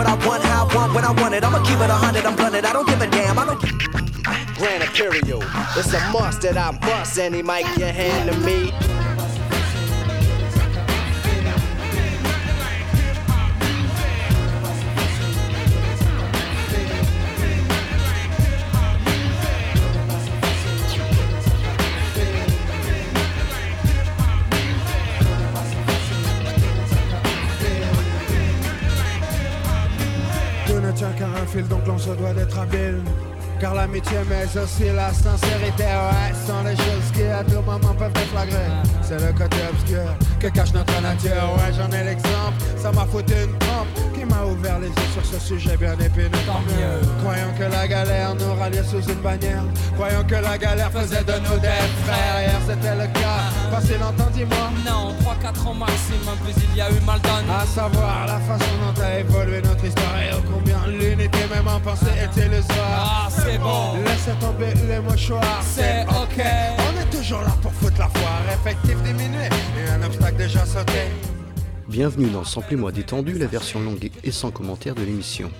what I want, how I want, when I want it. I'ma keep it a hundred, I'm blunted. I don't give a damn. I don't. Grand Imperial, it's a must that I bust any mic you hand to me. L'amitié, mais aussi la sincérité, ouais, sont les choses qui à tout moment peuvent déflagrer. C'est le côté obscur que cache notre nature, ouais, j'en ai l'exemple. Ça m'a foutu une trompe qui m'a ouvert les yeux sur ce sujet bien épineux. Tant mieux. Croyons que la galère nous ralliait sous une bannière. Croyons que la galère faisait de nous des frères. Hier c'était le cas. Passé longtemps, dis-moi. Non, 3-4 ans maximum, puis il y a eu mal donné. À savoir la façon dont a évolué notre histoire et combien l'unité même en pensée était le soir. Ah, c'est bon. Laissez tomber les mouchoirs. C'est ok. On est toujours là pour foutre la foire. Effectif diminué et un obstacle déjà sauté. Bienvenue dans Samplez-moi détendu, la version longue et sans commentaire de l'émission.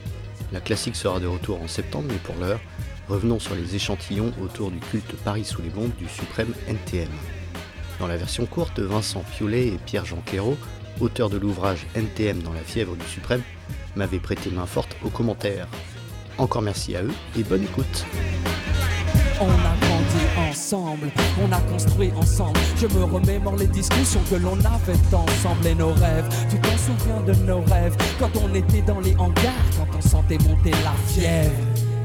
La classique sera de retour en septembre, mais pour l'heure, revenons sur les échantillons autour du culte Paris sous les bombes du suprême NTM. Dans la version courte, Vincent Piolet et Pierre-Jean Quérault, auteurs de l'ouvrage NTM dans la fièvre du suprême, m'avaient prêté main forte aux commentaires. Encore merci à eux et bonne écoute. Ensemble, on a construit ensemble. Je me remémore les discussions que l'on avait ensemble et nos rêves. Tu t'en souviens de nos rêves? Quand on était dans les hangars, quand on sentait monter la fièvre.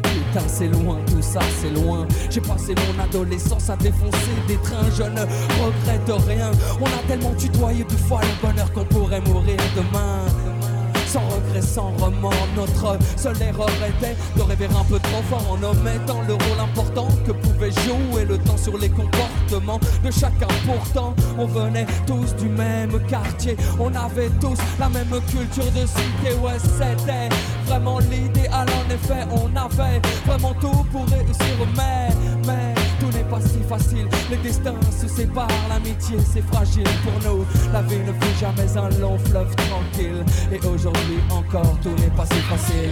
Putain, c'est loin, tout ça, c'est loin. J'ai passé mon adolescence à défoncer des trains, je ne regrette rien. On a tellement tutoyé deux fois le bonheur qu'on pourrait mourir demain sans regret, sans remords. Notre seule erreur était de rêver un peu trop fort en omettant le rôle important que pouvait jouer le temps sur les comportements de chacun. Pourtant, on venait tous du même quartier, on avait tous la même culture de cité. Ouais, c'était vraiment l'idéal. En effet, on avait vraiment tout pour réussir, mais, mais pas si facile. Les destins se séparent, l'amitié c'est fragile pour nous. La vie ne fut jamais un long fleuve tranquille. Et aujourd'hui encore, tout n'est pas si facile.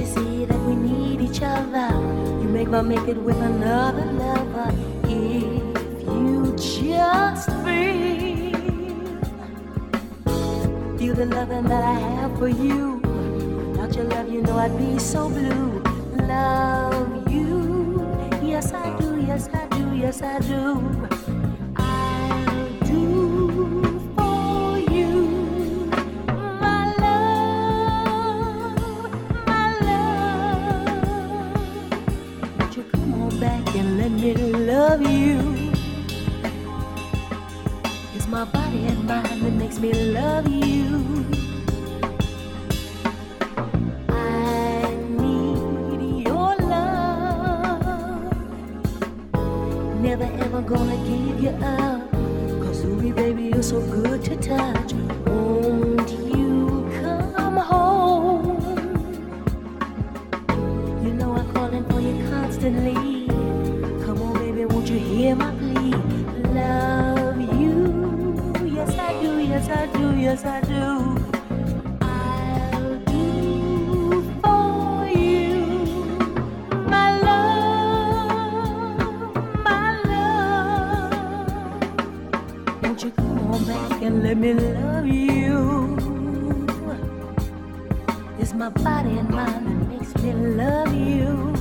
you see that we need each other? You make my make it with another lover. If you just feel, feel the loving that I have for you. Without your love, you know I'd be so blue. Love you, yes I do, yes I do, yes I do. makes me love you. I need your love. Never ever gonna give you up. Cause, ooh, baby, you're so good to touch. And let me love you? It's my body and mind that makes me love you.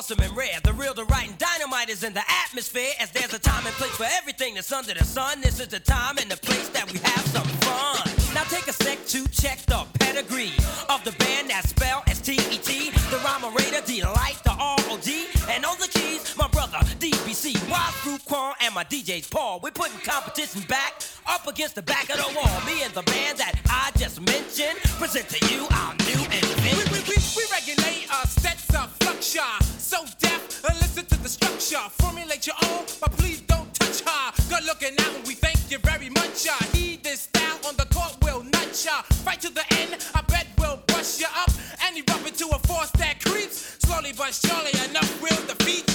Awesome and rare. The real, the right, and dynamite is in the atmosphere. As there's a time and place for everything that's under the sun. This is the time and the place that we have some fun. Now take a sec to check the pedigree of the band that spell S-T-E-T. The rhymer delight, the R-O-D. And on the keys, my brother DBC. Wild through Quan and my DJ's Paul. We're putting competition back up against the back of the wall. Me and the band that I just mentioned present to you our new invention. we, we, we we regulate our So deaf, listen to the structure. Formulate your own, but please don't touch her. Good looking out, and we thank you very much. Uh. Heed this style on the court, will nut ya. Right to the end, I bet we'll bust you up. And you bump into a force that creeps. Slowly but surely enough, we'll defeat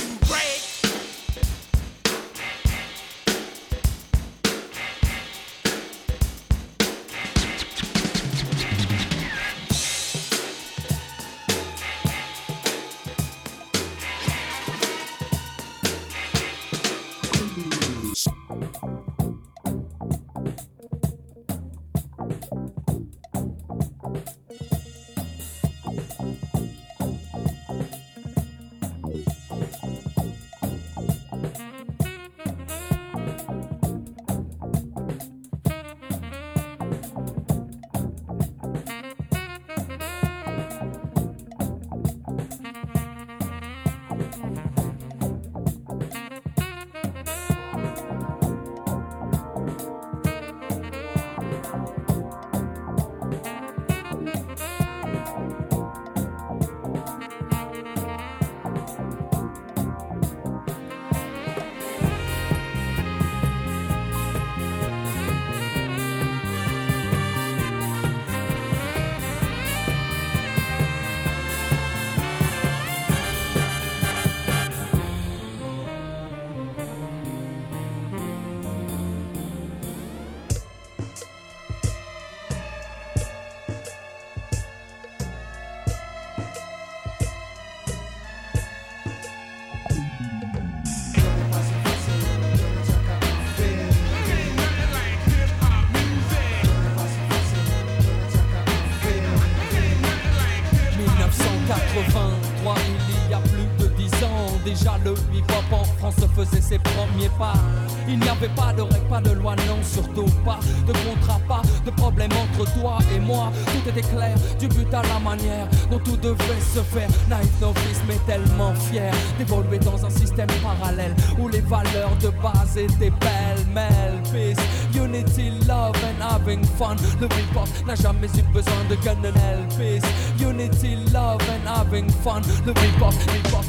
clair du but à la manière dont tout devait se faire. Night novice mais tellement fier d'évoluer dans un système parallèle où les valeurs de base étaient belles. Peace, unity, love and having fun. Le hip-hop n'a jamais eu besoin de gun and Elvis. Unity, love and having fun. Le hip-hop, hip-hop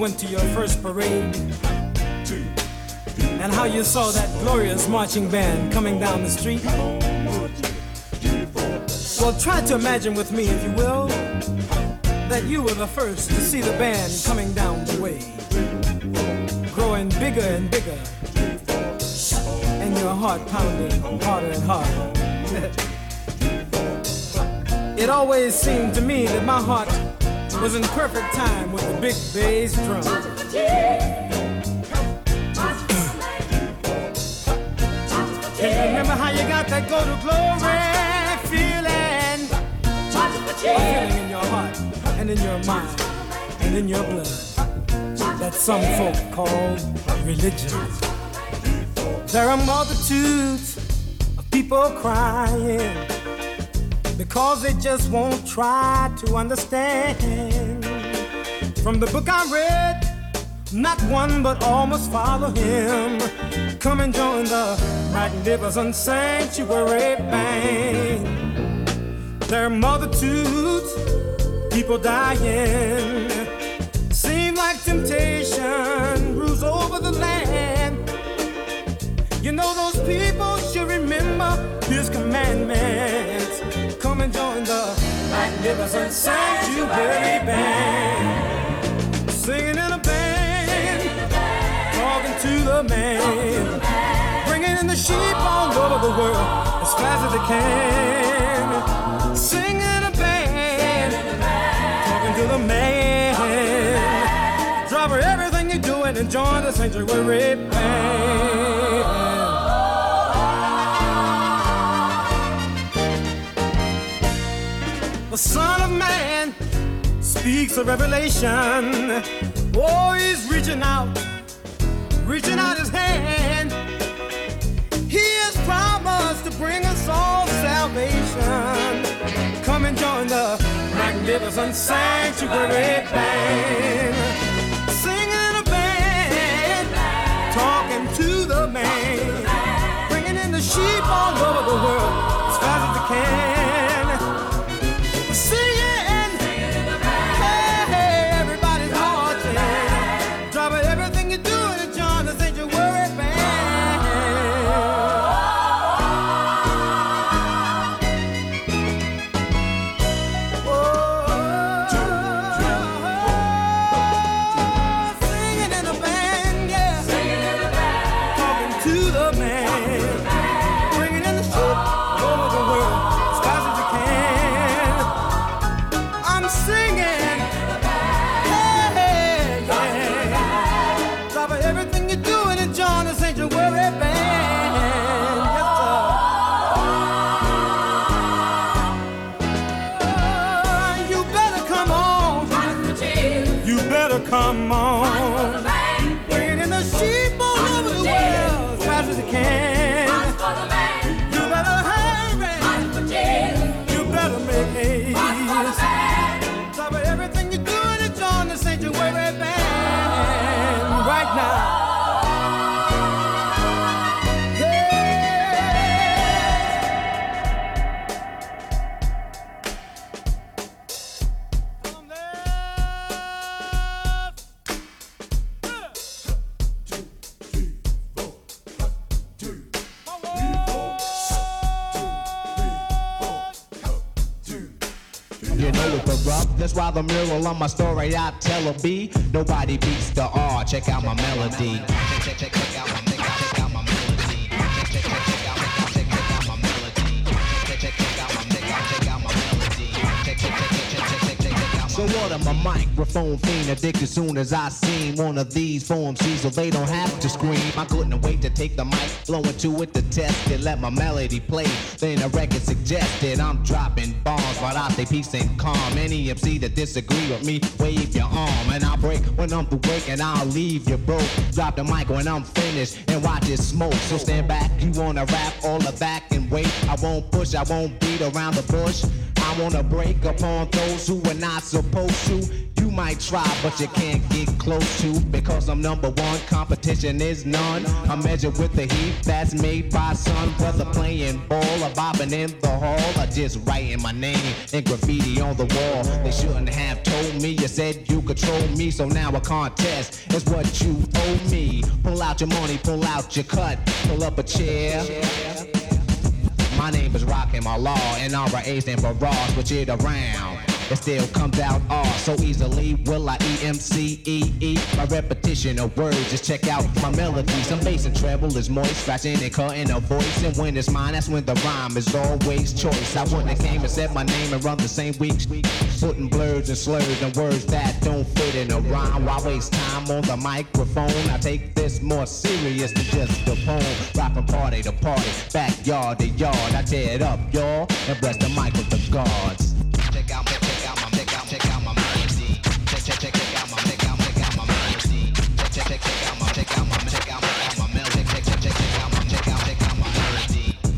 went to your first parade. And how you saw that glorious marching band coming down the street. Well, try to imagine with me, if you will, that you were the first to see the band coming down the way, growing bigger and bigger, and your heart pounding harder and harder. it always seemed to me that my heart was in perfect time with the big bass drum. Can you remember how you got that go to glory feeling? A feeling in your heart and in your mind and in your blood that some folk call religion. There are multitudes of people crying because they just won't try to understand. From the book I read, not one but all must follow him. Come and join the magnificent sanctuary band. There are multitudes, people dying. Seem like temptation rules over the land. You know those people should remember his commandments. Magnificent sanctuary band. Singing in a band, talking to the man, bringing in the sheep all over the world as fast as they can. Singing in a band, talking to the man, drop everything you're doing and join the sanctuary band. Son of Man speaks a revelation. Oh, he's reaching out, reaching out his hand. He has promised to bring us all salvation. Come and join the magnificent sanctuary band. Why the mural on my story I tell a B. Nobody beats the R. Check out my melody. Check, check check So what am a microphone fiend addicted soon as I seen one of these form C so they don't have to scream. I couldn't wait to take the mic, blow into it to test it, let my melody play. Then the record suggested I'm dropping bombs, but I stay peace and calm. Any MC that disagree with me, wave your arm and I'll break when I'm through breaking. I'll leave you broke. Drop the mic when I'm finished and watch it smoke. So stand back, you wanna rap all the back and wait. I won't push, I won't beat around the bush. I wanna break upon those who are not supposed to. You might try, but you can't get close to because I'm number one. Competition is none. I'm measured with the heat that's made by sun. Whether playing ball or bobbing in the hall or just writing my name in graffiti on the wall. They shouldn't have told me. You said you control me, so now a contest is what you owe me. Pull out your money, pull out your cut, pull up a chair. My name is Rockin' my law, and RA stand for Raw, switch it around. It still comes out R so easily. Will I E-M-C-E-E? My repetition of words, just check out my melody. Some bass and treble is moist, scratching and cutting a voice. And when it's mine, that's when the rhyme is always choice. I wouldn't have came and said my name and run the same week. Putting blurs and slurs and words that don't fit in a rhyme. Why waste time on the microphone? I take this more serious than just a poem. Rapping party to party, backyard to yard. I tear it up, y'all, and bless the mic with the gods. Check out my,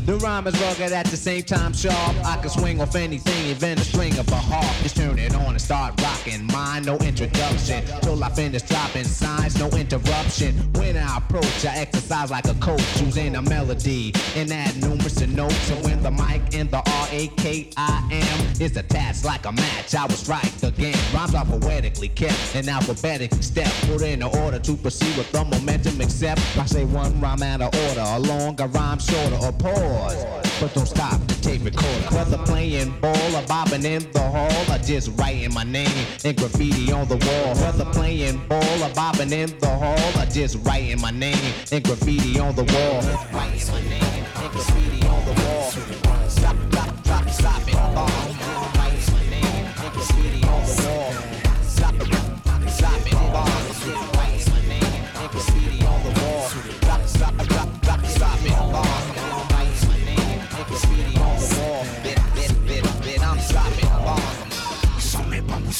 The rhyme is rugged at the same time sharp. I can swing off anything, even the string of a harp. Just turn it on and start rocking. Mine, no introduction. Till I finish dropping signs, no interruption. When I approach, I exercise like a coach, choosing a melody and add numerous notes. And when the mic in the R A K I M is attached like a match, I was right again. Rhymes are poetically kept in alphabetic step. Put in the order to proceed with the momentum, except I say one rhyme out of order, a longer rhyme shorter, or pause. But don't stop the tape recorder. Whether playing ball or bobbing in the hall, or just writing my name in graffiti on the wall. Whether playing ball or bobbing in the hall, or just writing my name in graffiti on the wall.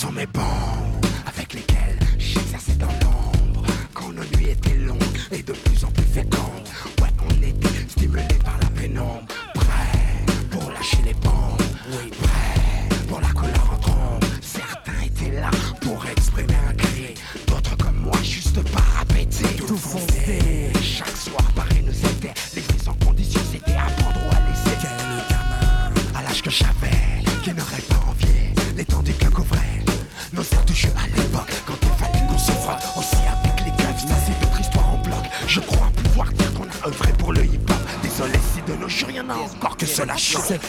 Sont mes bombes Avec lesquelles j'exerçais dans l'ombre Quand nos nuits étaient longues et de plus I shook it,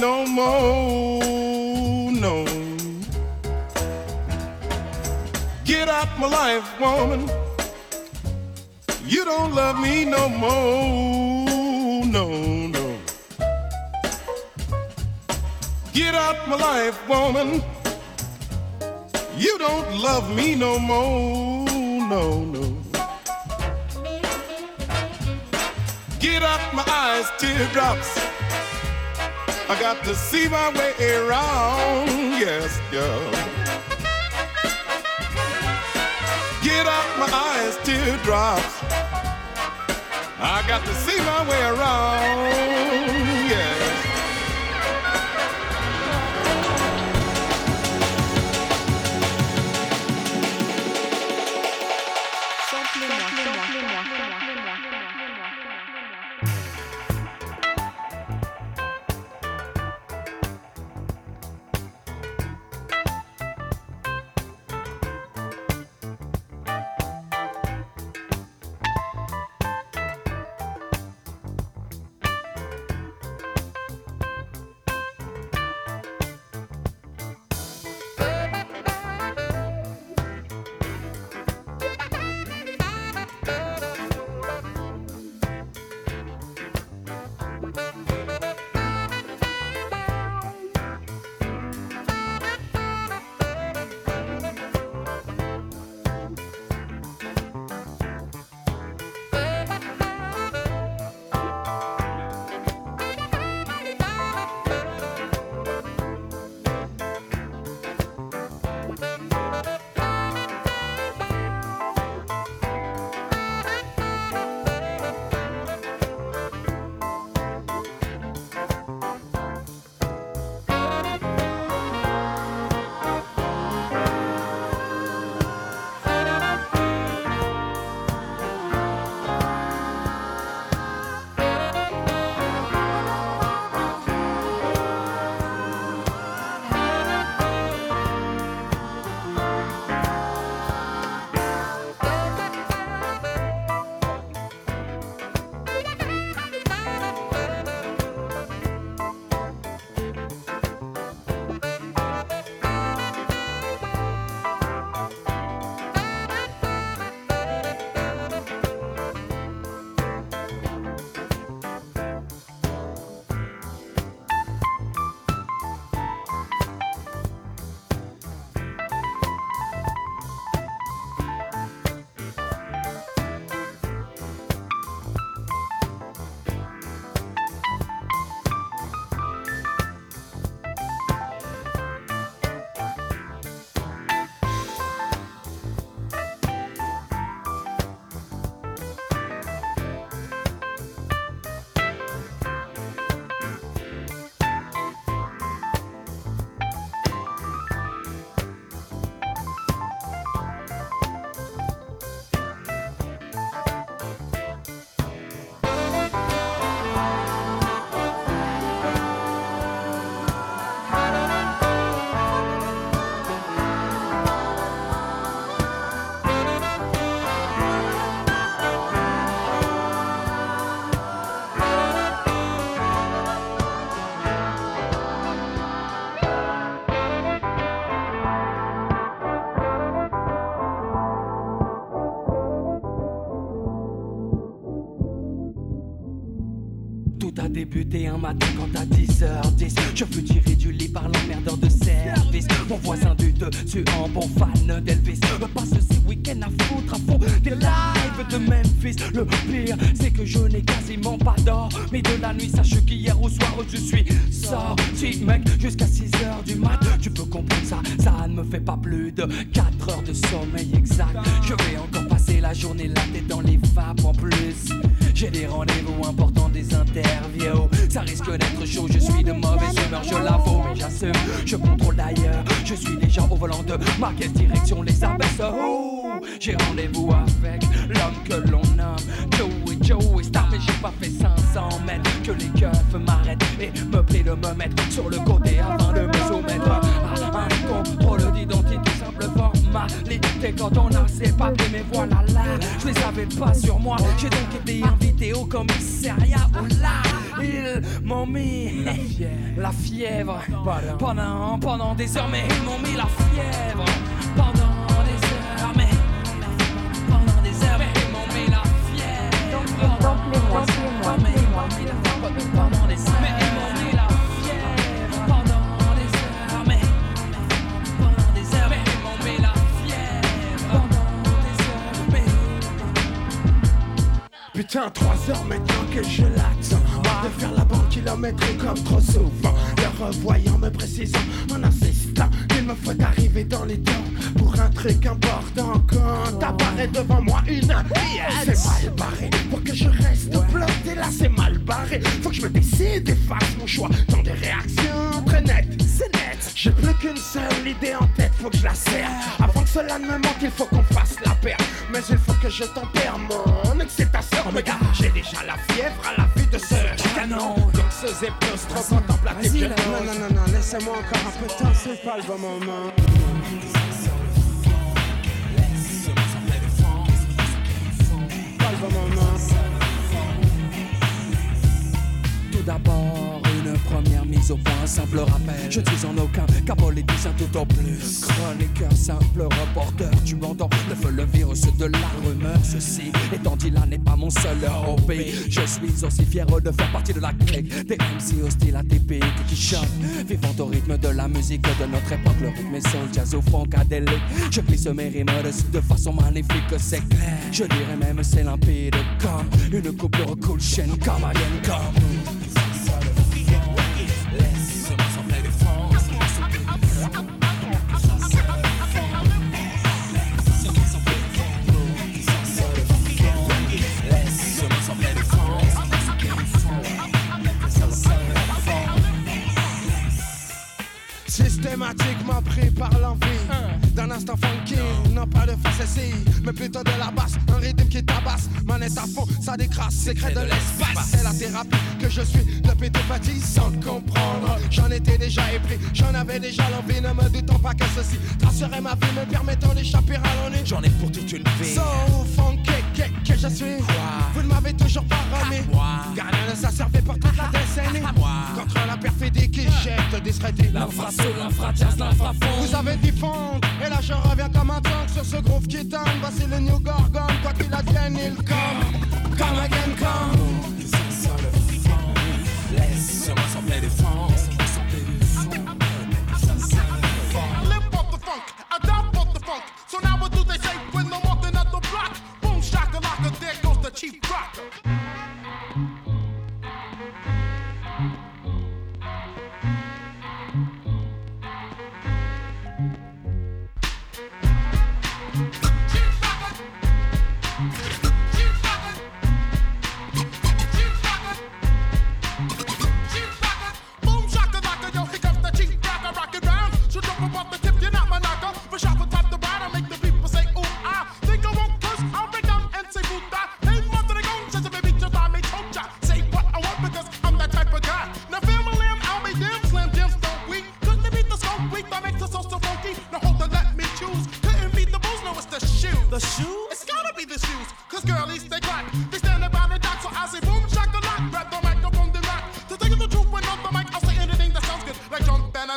no more, no. Get out my life, woman. You don't love me no more, no, no. Get out my life, woman. You don't love me no more, no, no. Get out my eyes, teardrops. I got to see my way around, yes, girl. Get out my eyes, teardrops. I got to see my way around, débuté un matin quand à 10h10 Je fus tiré du lit par l'emmerdeur de service. Mon voisin du dessus en bon fan d'Elvis. Passe ces week-ends à foutre à fond des lives de Memphis. Le pire c'est que je n'ai quasiment pas d'or Mais de la nuit. Sache qu'hier au soir je suis sorti mec Jusqu'à 6h du mat. Tu peux comprendre ça, ça ne me fait pas plus de 4 heures de sommeil J'ai rendez-vous avec l'homme que l'on nomme Joey. Joey Star Mais j'ai pas fait 500 mètres. Que les keufs m'arrêtent et me plient de me mettre sur le côté Afin de me soumettre à un contrôle d'identité Simple formalité. Quand on a ses papiers Mais voilà là, je les avais pas sur moi. J'ai donc été invité au commissariat Oh là, ils m'ont mis la fièvre. Pendant, pendant des heures Mais ils m'ont mis la fièvre. Pendant Putain, 3 heures maintenant que je l'attends De faire la banque kilométrique comme trop souvent. Le revoyant me précisant. Insistant Qu'il me faut arriver dans les temps Pour un truc important Quand apparaît devant moi une C'est mal barré. Pour que je reste bloqué là c'est mal barré. Faut que je me décide et fasse mon choix. Dans des réactions très nettes. C'est net. J'ai plus qu'une seule idée en tête Faut que je la serre. Avant que cela ne me manque il faut qu'on fasse la paire Mais il faut que je tempère mon excitation Mais gars j'ai déjà la fièvre à la vue de ce canon. Donc ce zéplos trop là. non non non non laissez-moi encore un peu de temps c'est pas le bon moment. Pas le bon moment. Tout d'abord, première mise au point, simple rappel. Je suis en aucun cas politique, tout au plus. Chroniqueur, simple reporter, tu m'entends feu, le virus de la rumeur. Ceci étant dit, là n'est pas mon seul hobby. Je suis aussi fier de faire partie de la clique des MC hostiles à TP qui chantent. Vivant au rythme de la musique de notre époque, le rythme est soul, jazz ou funkadélique. Je glisse mes rimes de, de façon magnifique, c'est clair. Je dirais même c'est limpide comme une coupure cool chaîne comme Alien comme. Mais plutôt de la basse, un rythme qui tabasse, manette à fond, ça décrasse, secret de l'espace. C'est la thérapie que je suis depuis tout petit sans le comprendre. J'en étais déjà épris, j'en avais déjà l'envie, ne me doutant pas que ceci tracerait ma vie, me permettant d'échapper à l'ennui. J'en ai pour toute une vie. So funky que, que je suis, vous ne m'avez toujours pas remis. Car rien ne ça servait pour toute la décennie. Contre la perfidie qui jette discrédit. L'infrasoul, l'infrajazz, l'infrafond. Vous avez fond, et là je reviens comme un tank sur ce groove qui tangue. Voici le New Gorgon, quoi qu'il advienne, il come. Come again, come. Laisse-moi sembler de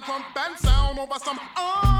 can't bend down over some. Oh.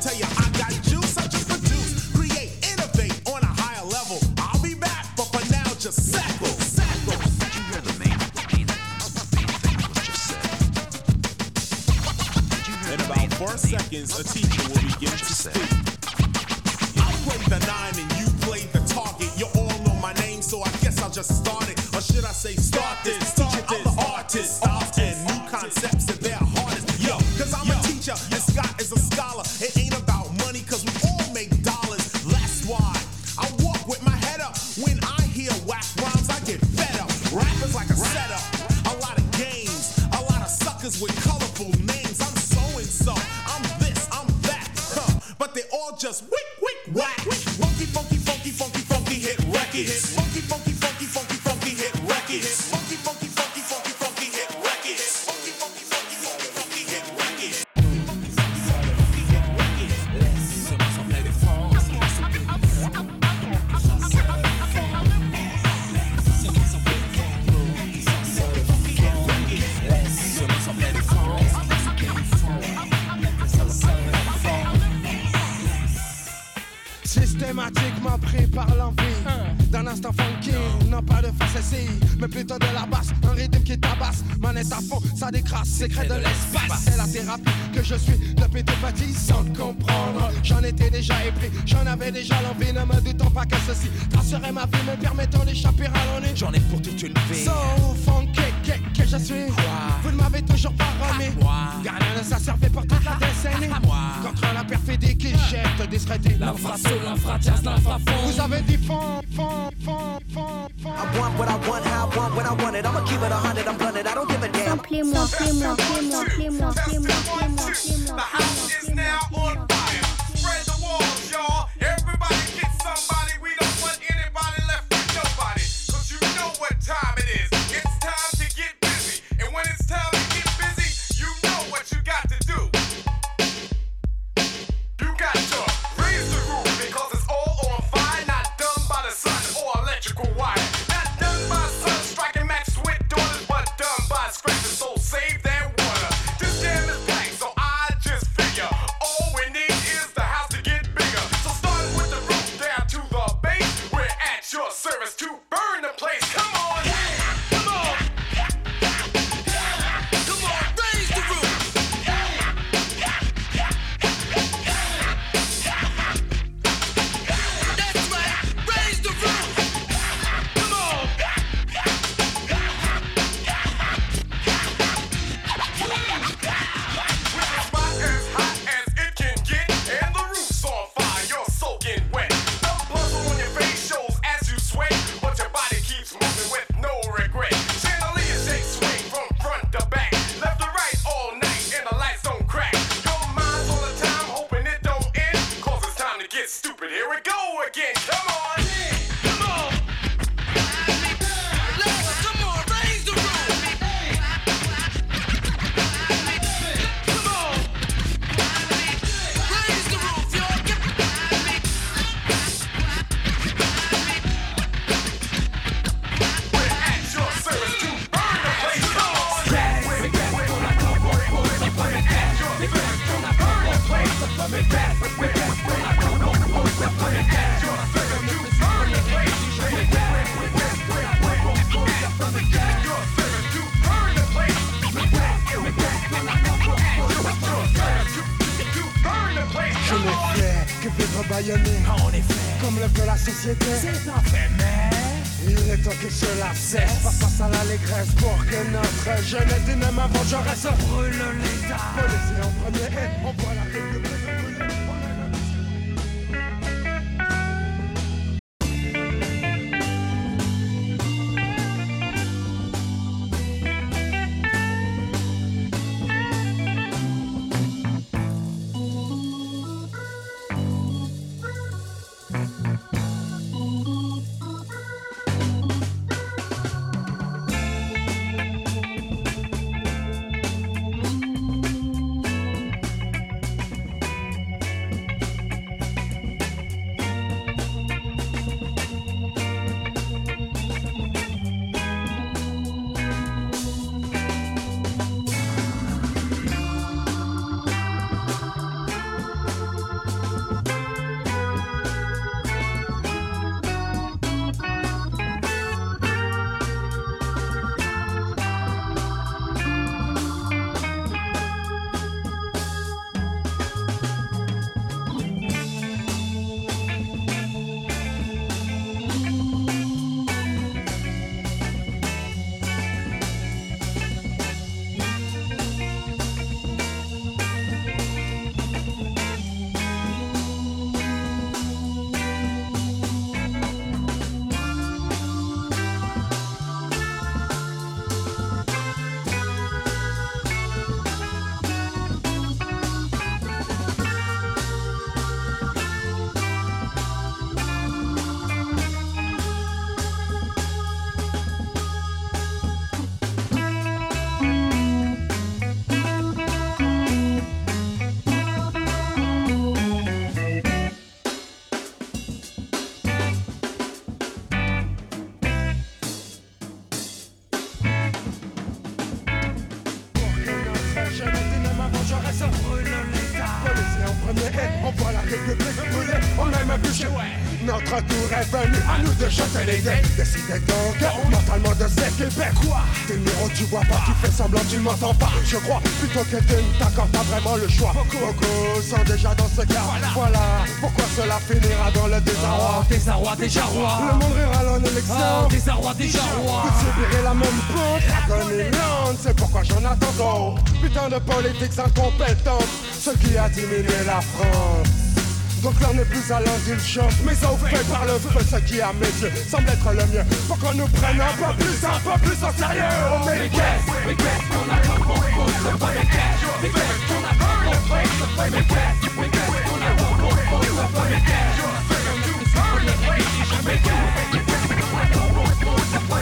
tell you I got juice. I just produce, create, innovate on a higher level. I'll be back, but for now, just settle. Settle. Did you hear the main, thing what you said? In about four seconds, a teacher will begin to speak. I play the nine and you play the target. You all know my name, so I guess I'll just start it. Or should I say, start this? want what I wanted. I'ma keep it a hundred. I'm blunted. I don't give a damn. Appelez-moi, appelez-moi, appelez-moi, appelez-moi, appelez-moi, appelez-moi, appelez-moi. En effet Comme l'œuvre de la société. C'est un fait mais Il est temps que cela cesse. Face face à l'allégresse pour que notre jeunesse du même avant je reste brûle l'État Policier en premier et on voit la République de jeter les dés Décidez donc mentalement de s'équiper Quoi? T'es numéro tu vois pas, tu fais semblant tu m'entends pas. Je crois plutôt que tu ne t'accordes pas vraiment le choix. Beaucoup. Sont déjà dans ce cas. Voilà. Pourquoi cela finira dans le désarroi. Désarroi, déjà roi Le monde rira en élection Oh, désarroi, déjà roi Vous subirez la même pente, l'agonie lente C'est pourquoi j'en attends Putain de politiques incompétentes Ce qui a diminué la France donc l'heure n'est plus à l'indulgence Mais ça fait par le feu Ce qui à mes yeux semble être le mieux Faut qu'on nous prenne un peu plus, un peu plus au sérieux Oh Oh,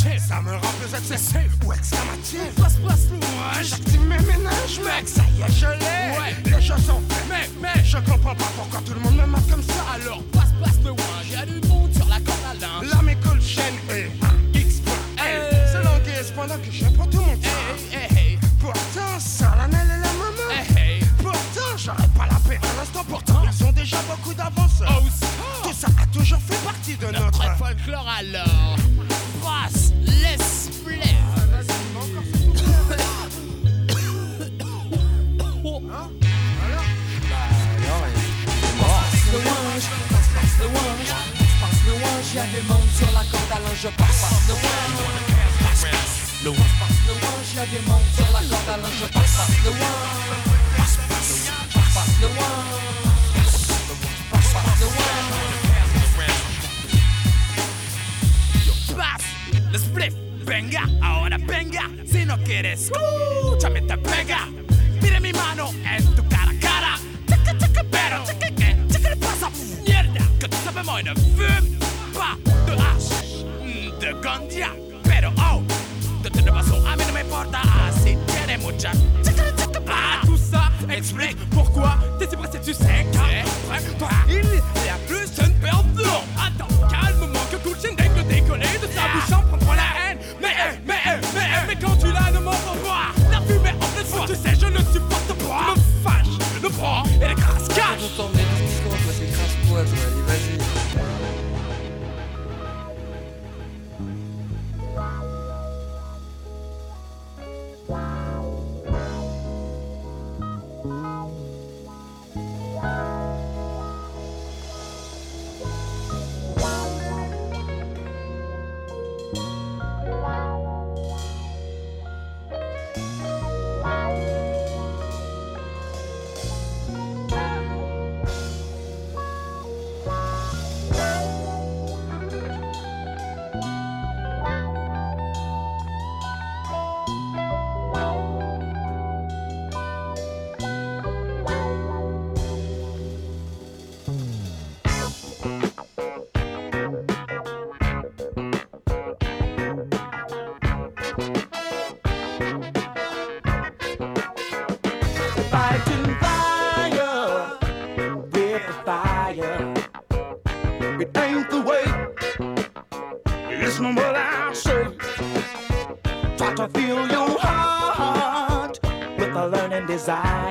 Ça me rend plus accessible. Ou exclamatif Place, place l'ouvrage J'active mes ménages, mec, ça y est, je l'ai. Ouais. Les choses sont faites, mais, mais. Je comprends pas pourquoi tout le monde me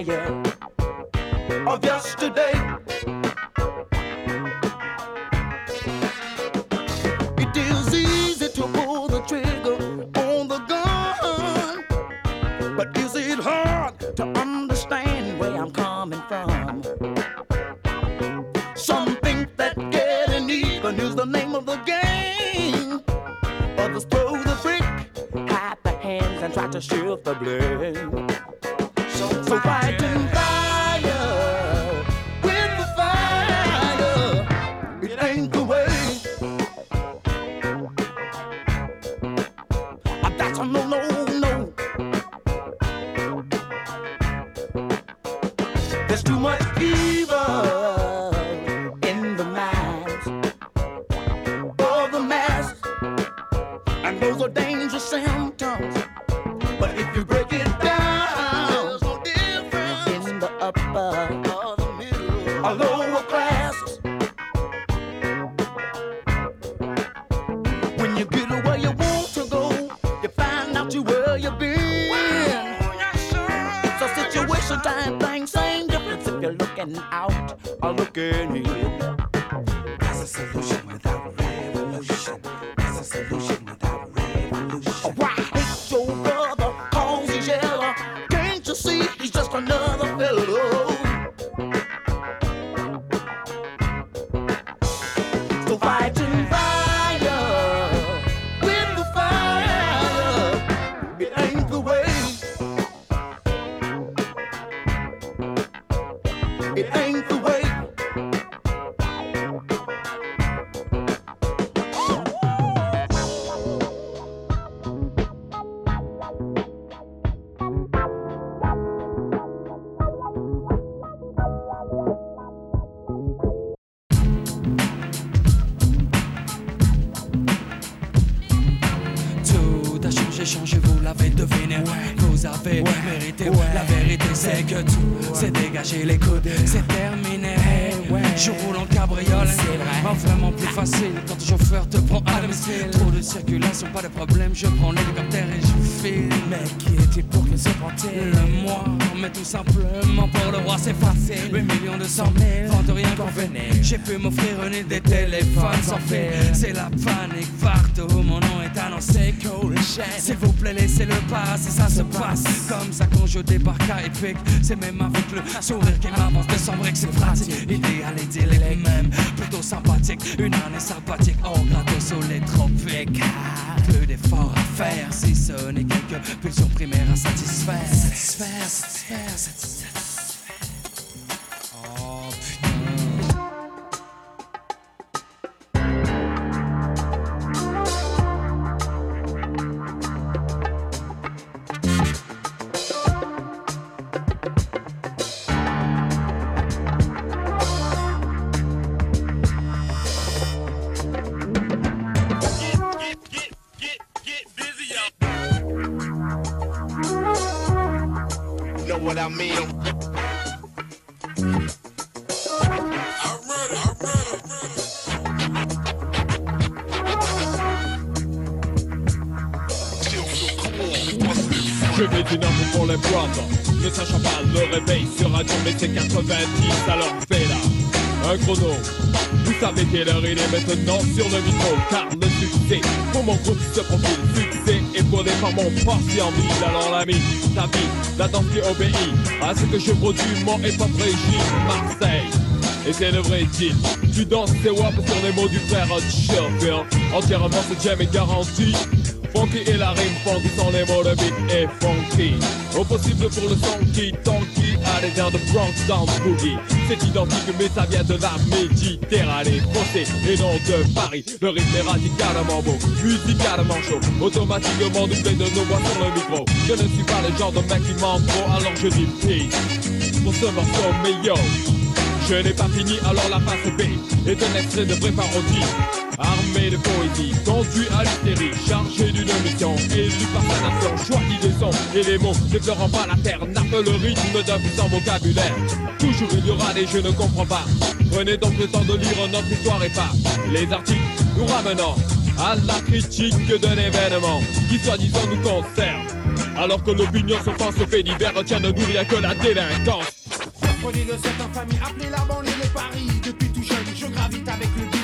fire of yesterday. So. Comme ça quand je débarque à Epic, c'est même avec le sourire qui Je vais info pour les brothers Ne sachant pas le réveil sur radio mais c'est 90 alors fais là. Un chrono. Vous savez quelle heure il est maintenant sur le micro Car le succès pour mon groupe se profile Succès et des par mon parti en ville Alors l'ami, ta vie, la danse qui obéit À ce que je produis mon hip-hop régime Marseille et c'est le vrai deal. Tu danses tes wap sur les mots du frère Chauffeur Entièrement ce jam est garanti. Funky et la rime funky sont les mots de beat et funky. Au possible pour le son qui tanky les airs de Bronx dans Boogie C'est identique mais ça vient de la Méditerranée. Français et non de Paris. Le rythme est radicalement beau, musicalement chaud. Automatiquement doublé de nos voix sur le micro. Je ne suis pas le genre de mec qui ment trop alors je dis peace Pour ce morceau mais yo je n'ai pas fini, alors la face B est un extrait de parodie. Armé de poésie, conduit à l'hystérie, chargé d'une mission, par sa nation, choisi de son et les mots ne pleurant pas la terre, nappe le rythme d'un puissant vocabulaire. Toujours il y aura des je ne comprends pas. Prenez donc le temps de lire notre histoire et pas les articles nous ramenant à la critique d'un événement qui soi-disant nous concerne. Alors que l'opinion se pense au fait divers, retient de nous rien que la délinquance. Produit de cette infamie appelée la banlieue de Paris Depuis tout jeune, je gravite avec le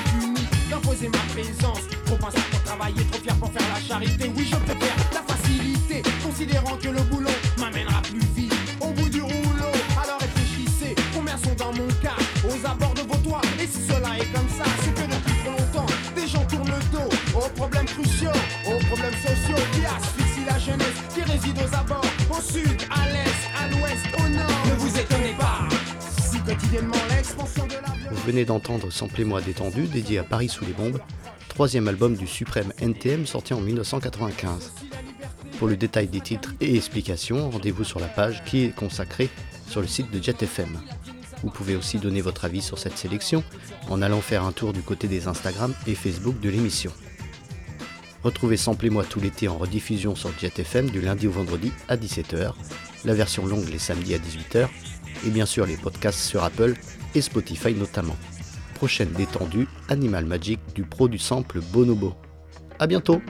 d'imposer ma présence. Trop pensant pour travailler, trop fier pour faire la charité. Oui, je préfère la venez d'entendre Samplez-moi détendu, dédié à Paris sous les bombes, troisième album du suprême NTM sorti en 1995. Pour le détail des titres et explications, rendez-vous sur la page qui est consacrée sur le site de JetFM. Vous pouvez aussi donner votre avis sur cette sélection en allant faire un tour du côté des Instagram et Facebook de l'émission. Retrouvez Samplez-moi tout l'été en rediffusion sur JetFM du lundi au vendredi à 17h, la version longue les samedis à 18h, et bien sûr les podcasts sur Apple et Spotify notamment. Prochaine détendue, Animal Magic du pro du sample Bonobo. A bientôt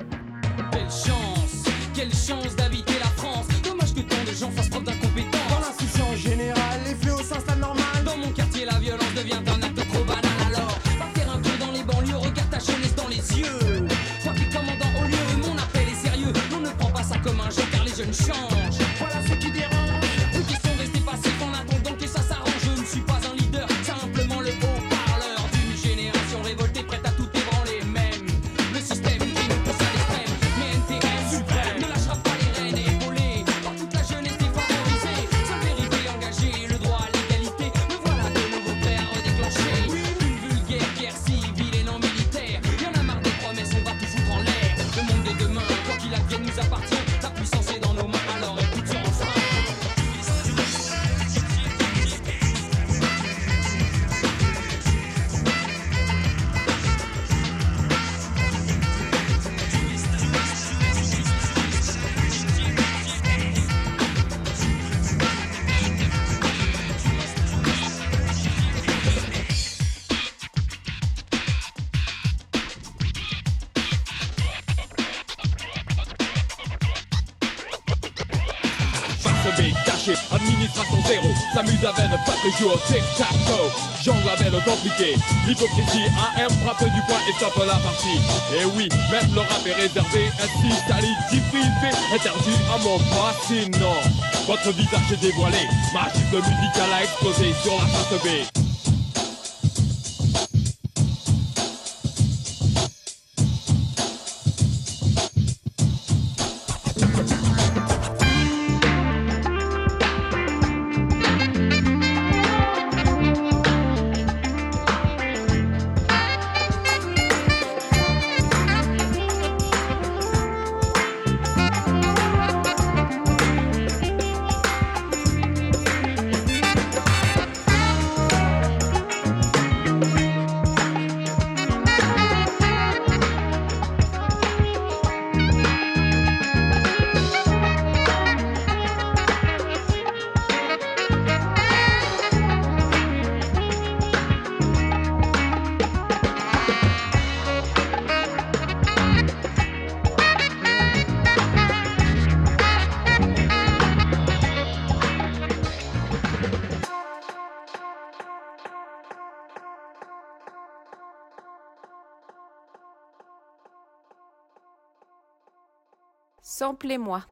Quelle chance, quelle chance d'habiter la France. Dommage que tant de gens fassent preuve d'incompétence. Dans l'institution générale, les fléaux s'installent normal. Dans mon quartier, la violence devient un acte trop banal. Alors, va faire un tour dans les banlieues, regarde ta jeunesse dans les yeux. Sois plus commandant au lieu, mon appel est sérieux. On ne prend pas ça comme un jeu car les jeunes changent. Jour, tic-tac-toe. Jongle avec compliqué. L'hypocrisie, AM frappe du poing et stoppe la partie. Et oui, même le rap est réservé Ainsi, qualité privée Interdit à mon fascinant. Votre visage est dévoilé. Ma cible musicale a explosé sur la face B Samplez-moi.